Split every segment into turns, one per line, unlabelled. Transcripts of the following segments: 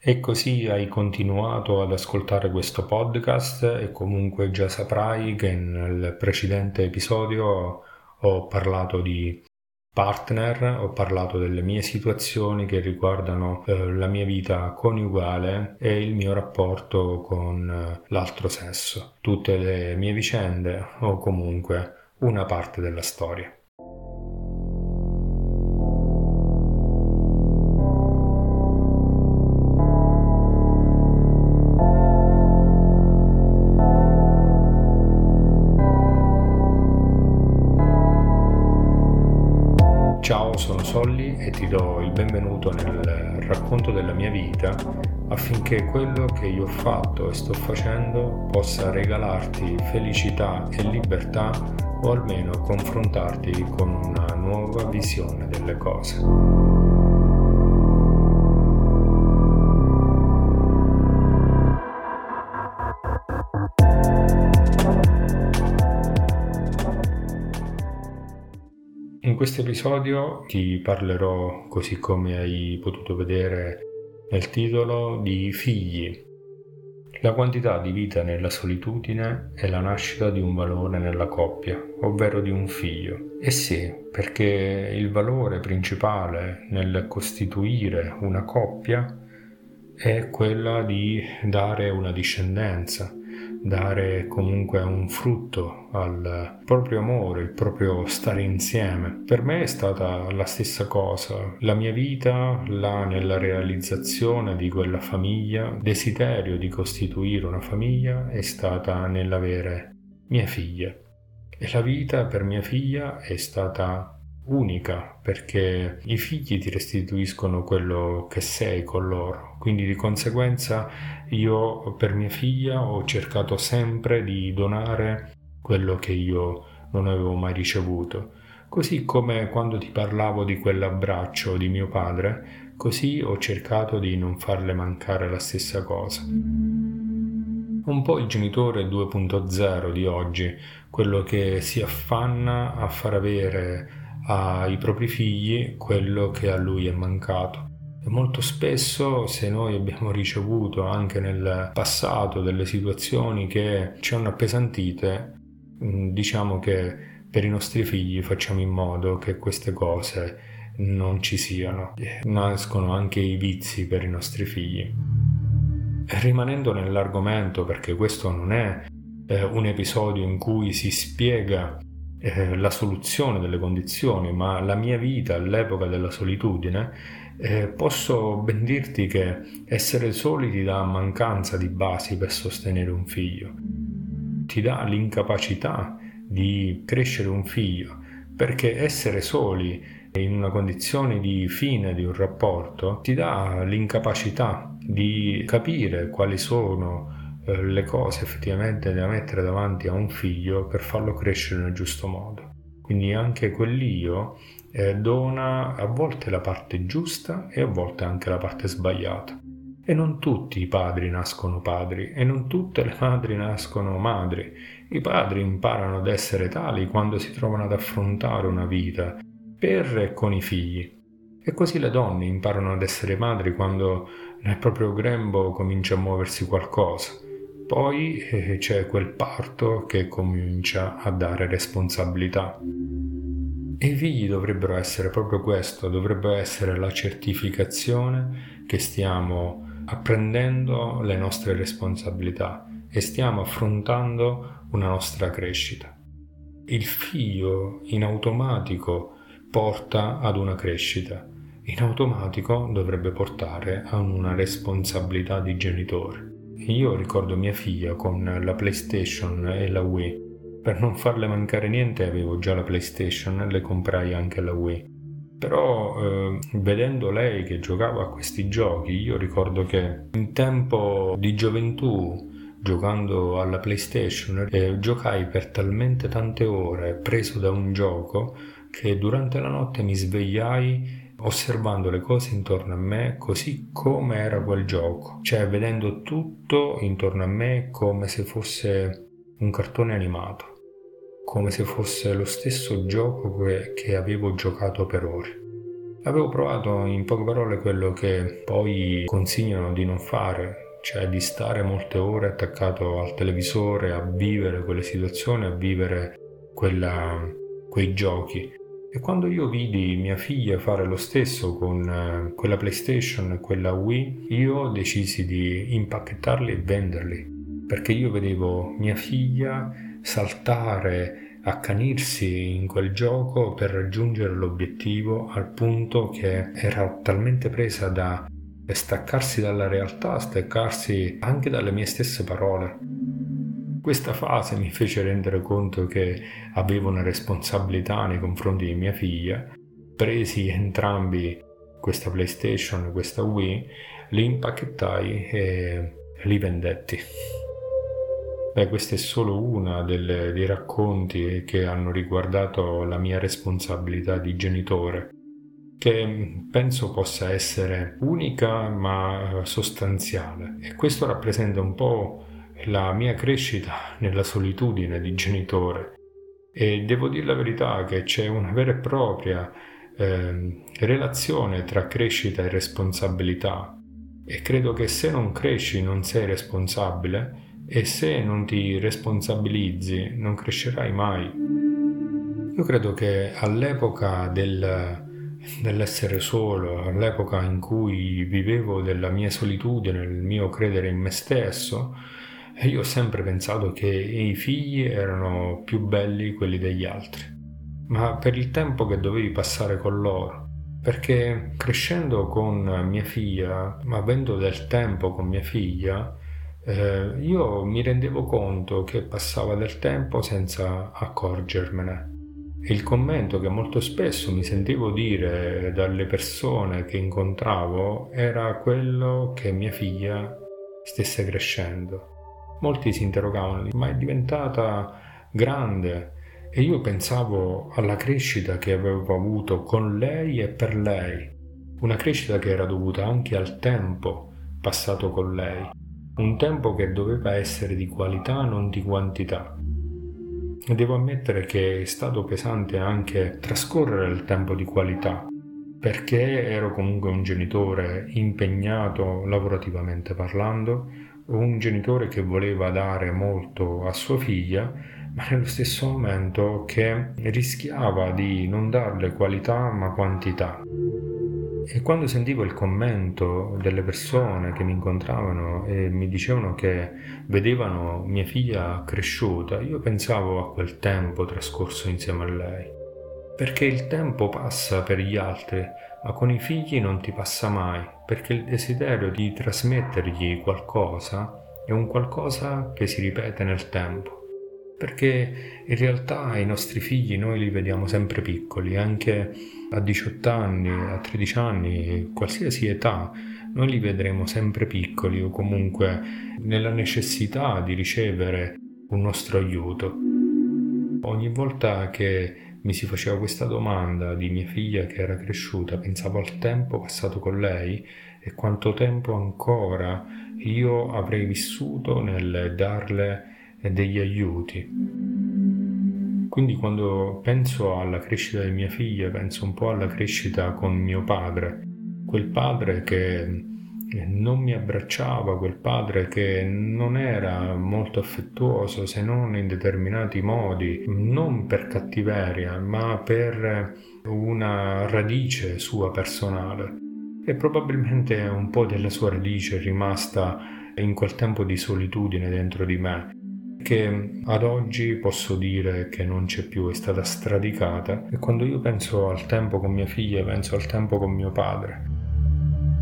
E così hai continuato ad ascoltare questo podcast e comunque già saprai che nel precedente episodio ho parlato di partner, ho parlato delle mie situazioni che riguardano eh, la mia vita coniugale e il mio rapporto con eh, l'altro sesso, tutte le mie vicende o comunque una parte della storia. E ti do il benvenuto nel racconto della mia vita affinché quello che io ho fatto e sto facendo possa regalarti felicità e libertà o almeno confrontarti con una nuova visione delle cose. Questo episodio ti parlerò, così come hai potuto vedere nel titolo, di figli. La quantità di vita nella solitudine è la nascita di un valore nella coppia, ovvero di un figlio. E sì, perché il valore principale nel costituire una coppia è quella di dare una discendenza, dare comunque un frutto al proprio amore, il proprio stare insieme. Per me è stata la stessa cosa. La mia vita, là nella realizzazione di quella famiglia, desiderio di costituire una famiglia, è stata nell'avere mia figlia. E la vita per mia figlia è stata unica perché i figli ti restituiscono quello che sei con loro. Quindi di conseguenza io per mia figlia ho cercato sempre di donare quello che io non avevo mai ricevuto. Così come quando ti parlavo di quell'abbraccio di mio padre, così ho cercato di non farle mancare la stessa cosa. Un po' il genitore 2.0 di oggi, quello che si affanna a far avere ai propri figli quello che a lui è mancato. E molto spesso se noi abbiamo ricevuto anche nel passato delle situazioni che ci hanno appesantite, mm, diciamo che per i nostri figli facciamo in modo che queste cose non ci siano. Nascono anche i vizi per i nostri figli. E rimanendo nell'argomento, perché questo non è eh, un episodio in cui si spiega eh, la soluzione delle condizioni, ma la mia vita all'epoca della solitudine, eh, posso ben dirti che essere soli ti dà mancanza di basi per sostenere un figlio, ti dà l'incapacità di crescere un figlio, perché essere soli in una condizione di fine di un rapporto ti dà l'incapacità di capire quali sono le cose effettivamente da mettere davanti a un figlio per farlo crescere nel giusto modo. Quindi anche quell'io eh, dona a volte la parte giusta e a volte anche la parte sbagliata. E non tutti i padri nascono padri e non tutte le madri nascono madri. I padri imparano ad essere tali quando si trovano ad affrontare una vita per e con i figli. E così le donne imparano ad essere madri quando nel proprio grembo comincia a muoversi qualcosa poi eh, c'è quel parto che comincia a dare responsabilità. E i figli dovrebbero essere proprio questo, dovrebbe essere la certificazione che stiamo apprendendo le nostre responsabilità e stiamo affrontando una nostra crescita. Il figlio in automatico porta ad una crescita, in automatico dovrebbe portare a una responsabilità di genitore. Io ricordo mia figlia con la PlayStation e la Wii. Per non farle mancare niente avevo già la PlayStation e le comprai anche la Wii. Però eh, vedendo lei che giocava a questi giochi, io ricordo che in tempo di gioventù, giocando alla PlayStation, eh, giocai per talmente tante ore preso da un gioco che durante la notte mi svegliai osservando le cose intorno a me così come era quel gioco, cioè vedendo tutto intorno a me come se fosse un cartone animato, come se fosse lo stesso gioco che, che avevo giocato per ore. Avevo provato in poche parole quello che poi consigliano di non fare, cioè di stare molte ore attaccato al televisore a vivere quelle situazioni, a vivere quella, quei giochi. E quando io vidi mia figlia fare lo stesso con eh, quella PlayStation e quella Wii, io decisi di impacchettarli e venderli, perché io vedevo mia figlia saltare accanirsi in quel gioco per raggiungere l'obiettivo al punto che era talmente presa da staccarsi dalla realtà, staccarsi anche dalle mie stesse parole. Questa fase mi fece rendere conto che avevo una responsabilità nei confronti di mia figlia. Presi entrambi questa PlayStation e questa Wii, li impacchettai e li vendetti. Beh, questa è solo una delle, dei racconti che hanno riguardato la mia responsabilità di genitore, che penso possa essere unica ma sostanziale e questo rappresenta un po' la mia crescita nella solitudine di genitore e devo dire la verità che c'è una vera e propria eh, relazione tra crescita e responsabilità e credo che se non cresci non sei responsabile e se non ti responsabilizzi non crescerai mai. Io credo che all'epoca del, dell'essere solo, all'epoca in cui vivevo della mia solitudine, il mio credere in me stesso, io ho sempre pensato che i figli erano più belli quelli degli altri, ma per il tempo che dovevi passare con loro. Perché crescendo con mia figlia, ma avendo del tempo con mia figlia, eh, io mi rendevo conto che passava del tempo senza accorgermene. Il commento che molto spesso mi sentivo dire dalle persone che incontravo era quello che mia figlia stesse crescendo. Molti si interrogavano, ma è diventata grande. E io pensavo alla crescita che avevo avuto con lei e per lei, una crescita che era dovuta anche al tempo passato con lei. Un tempo che doveva essere di qualità non di quantità. Devo ammettere che è stato pesante anche trascorrere il tempo di qualità, perché ero comunque un genitore impegnato lavorativamente parlando, un genitore che voleva dare molto a sua figlia, ma nello stesso momento che rischiava di non darle qualità ma quantità. E quando sentivo il commento delle persone che mi incontravano e mi dicevano che vedevano mia figlia cresciuta, io pensavo a quel tempo trascorso insieme a lei. Perché il tempo passa per gli altri, ma con i figli non ti passa mai, perché il desiderio di trasmettergli qualcosa è un qualcosa che si ripete nel tempo perché in realtà i nostri figli noi li vediamo sempre piccoli, anche a 18 anni, a 13 anni, qualsiasi età, noi li vedremo sempre piccoli o comunque nella necessità di ricevere un nostro aiuto. Ogni volta che mi si faceva questa domanda di mia figlia che era cresciuta, pensavo al tempo passato con lei e quanto tempo ancora io avrei vissuto nel darle degli aiuti. Quindi quando penso alla crescita di mia figlia, penso un po' alla crescita con mio padre, quel padre che non mi abbracciava, quel padre che non era molto affettuoso se non in determinati modi, non per cattiveria, ma per una radice sua personale. E probabilmente un po' della sua radice è rimasta in quel tempo di solitudine dentro di me che ad oggi posso dire che non c'è più, è stata stradicata e quando io penso al tempo con mia figlia penso al tempo con mio padre.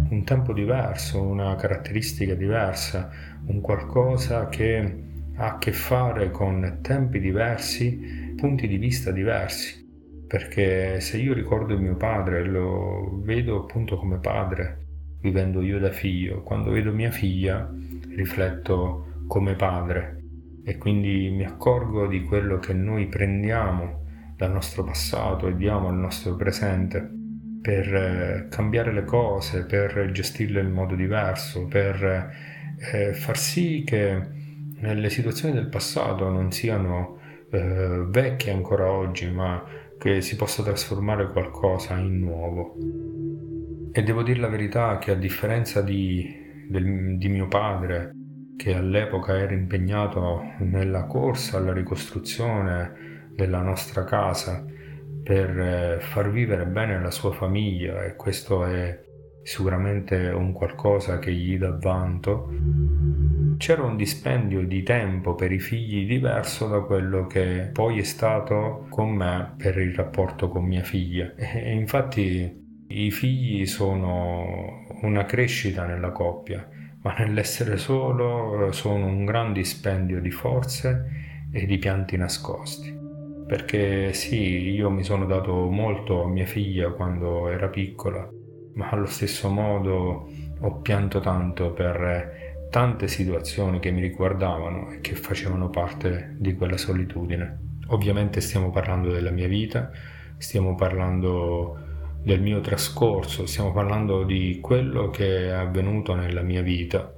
Un tempo diverso, una caratteristica diversa, un qualcosa che ha a che fare con tempi diversi, punti di vista diversi. Perché se io ricordo mio padre, lo vedo appunto come padre, vivendo io da figlio. Quando vedo mia figlia, rifletto come padre e quindi mi accorgo di quello che noi prendiamo dal nostro passato e diamo al nostro presente per eh, cambiare le cose, per gestirle in modo diverso, per eh, far sì che le situazioni del passato non siano eh, vecchie ancora oggi, ma che si possa trasformare qualcosa in nuovo. E devo dire la verità che a differenza di, del, di mio padre, che all'epoca era impegnato nella corsa alla ricostruzione della nostra casa per eh, far vivere bene la sua famiglia e questo è sicuramente un qualcosa che gli dà vanto, c'era un dispendio di tempo per i figli diverso da quello che poi è stato con me per il rapporto con mia figlia. E infatti i figli sono una crescita nella coppia ma nell'essere solo sono un gran dispendio di forze e di pianti nascosti. Perché sì, io mi sono dato molto a mia figlia quando era piccola, ma allo stesso modo ho pianto tanto per tante situazioni che mi riguardavano e che facevano parte di quella solitudine. Ovviamente stiamo parlando della mia vita, stiamo parlando del mio trascorso, stiamo parlando di quello che è avvenuto nella mia vita.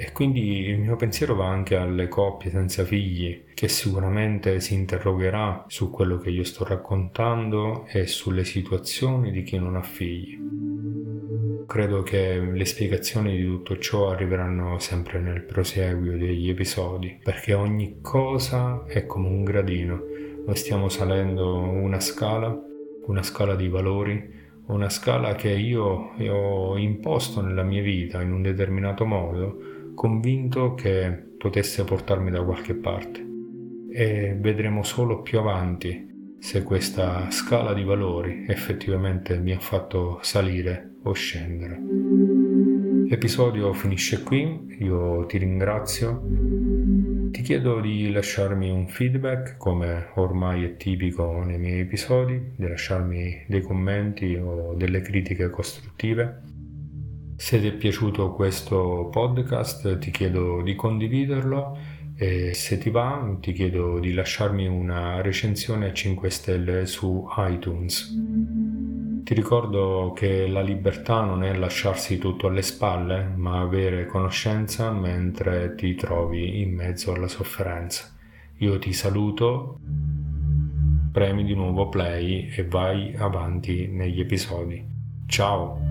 E quindi il mio pensiero va anche alle coppie senza figli, che sicuramente si interrogherà su quello che io sto raccontando e sulle situazioni di chi non ha figli. Credo che le spiegazioni di tutto ciò arriveranno sempre nel proseguio degli episodi, perché ogni cosa è come un gradino. Noi stiamo salendo una scala, una scala di valori una scala che io ho imposto nella mia vita in un determinato modo, convinto che potesse portarmi da qualche parte. E vedremo solo più avanti se questa scala di valori effettivamente mi ha fatto salire o scendere. L'episodio finisce qui, io ti ringrazio ti chiedo di lasciarmi un feedback, come ormai è tipico nei miei episodi, di lasciarmi dei commenti o delle critiche costruttive. Se ti è piaciuto questo podcast ti chiedo di condividerlo e se ti va ti chiedo di lasciarmi una recensione a 5 stelle su iTunes. Ti ricordo che la libertà non è lasciarsi tutto alle spalle, ma avere conoscenza mentre ti trovi in mezzo alla sofferenza. Io ti saluto, premi di nuovo play e vai avanti negli episodi. Ciao!